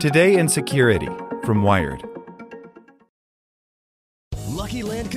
Today in Security from Wired.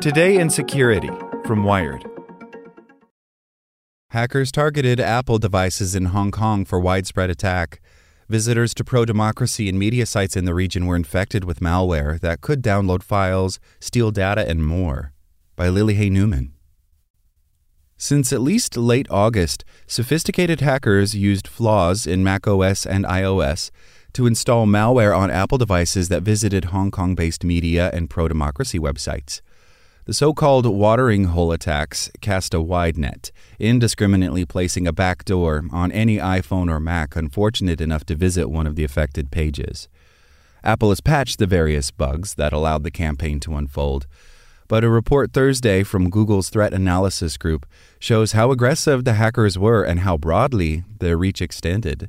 Today in Security from Wired. Hackers targeted Apple devices in Hong Kong for widespread attack. Visitors to pro democracy and media sites in the region were infected with malware that could download files, steal data, and more. By Lily Hay Newman. Since at least late August, sophisticated hackers used flaws in macOS and iOS to install malware on Apple devices that visited Hong Kong based media and pro democracy websites. The so called watering hole attacks cast a wide net, indiscriminately placing a backdoor on any iPhone or Mac unfortunate enough to visit one of the affected pages. Apple has patched the various bugs that allowed the campaign to unfold, but a report Thursday from Google's threat analysis group shows how aggressive the hackers were and how broadly their reach extended.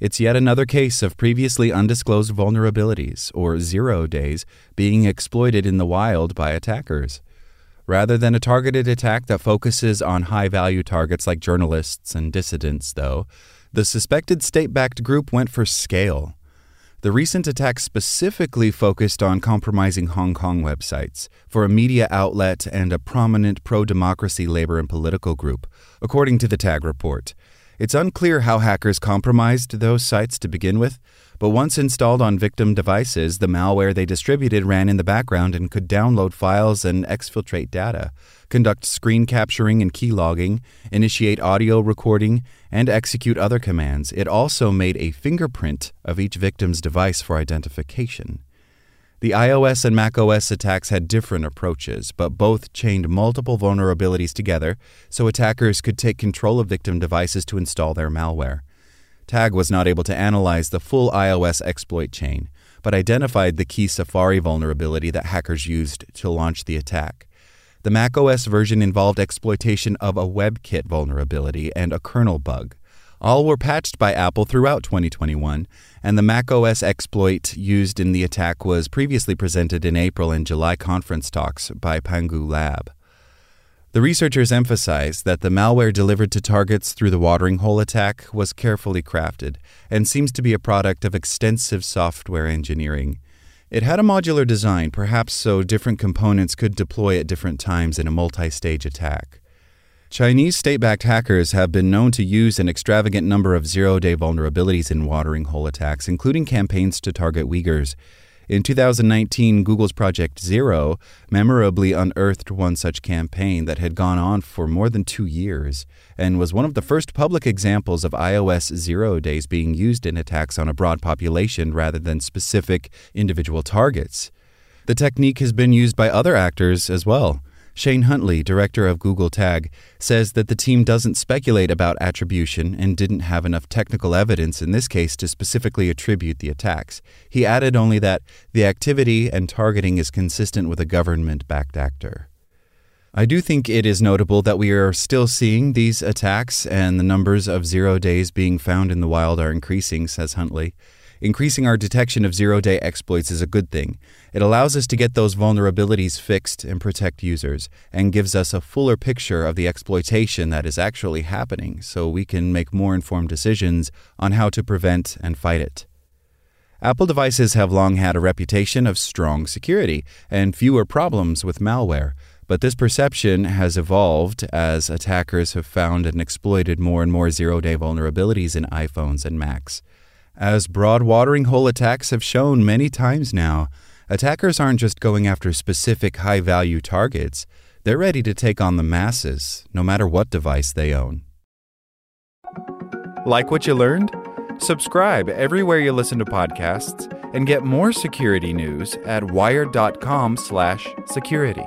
It's yet another case of previously undisclosed vulnerabilities, or zero days, being exploited in the wild by attackers. Rather than a targeted attack that focuses on high value targets like journalists and dissidents, though, the suspected state backed group went for scale. The recent attack specifically focused on compromising Hong Kong websites for a media outlet and a prominent pro democracy labor and political group, according to the TAG report. It's unclear how hackers compromised those sites to begin with, but once installed on victim devices, the malware they distributed ran in the background and could download files and exfiltrate data, conduct screen capturing and keylogging, initiate audio recording, and execute other commands. It also made a fingerprint of each victim's device for identification. The iOS and macOS attacks had different approaches, but both chained multiple vulnerabilities together so attackers could take control of victim devices to install their malware. TAG was not able to analyze the full iOS exploit chain, but identified the key Safari vulnerability that hackers used to launch the attack. The macOS version involved exploitation of a WebKit vulnerability and a kernel bug. All were patched by Apple throughout 2021, and the macOS exploit used in the attack was previously presented in April and July conference talks by Pangu Lab. The researchers emphasized that the malware delivered to targets through the watering hole attack was carefully crafted and seems to be a product of extensive software engineering. It had a modular design, perhaps so different components could deploy at different times in a multi stage attack. Chinese state backed hackers have been known to use an extravagant number of zero day vulnerabilities in watering hole attacks, including campaigns to target Uyghurs. In 2019, Google's Project Zero memorably unearthed one such campaign that had gone on for more than two years and was one of the first public examples of iOS zero days being used in attacks on a broad population rather than specific individual targets. The technique has been used by other actors as well. Shane Huntley, director of Google Tag, says that the team doesn't speculate about attribution and didn't have enough technical evidence in this case to specifically attribute the attacks. He added only that the activity and targeting is consistent with a government backed actor. I do think it is notable that we are still seeing these attacks and the numbers of zero days being found in the wild are increasing, says Huntley. Increasing our detection of zero day exploits is a good thing. It allows us to get those vulnerabilities fixed and protect users, and gives us a fuller picture of the exploitation that is actually happening so we can make more informed decisions on how to prevent and fight it. Apple devices have long had a reputation of strong security and fewer problems with malware, but this perception has evolved as attackers have found and exploited more and more zero day vulnerabilities in iPhones and Macs. As broad watering hole attacks have shown many times now, attackers aren't just going after specific high value targets, they're ready to take on the masses, no matter what device they own. Like what you learned? Subscribe everywhere you listen to podcasts and get more security news at wired.com/security.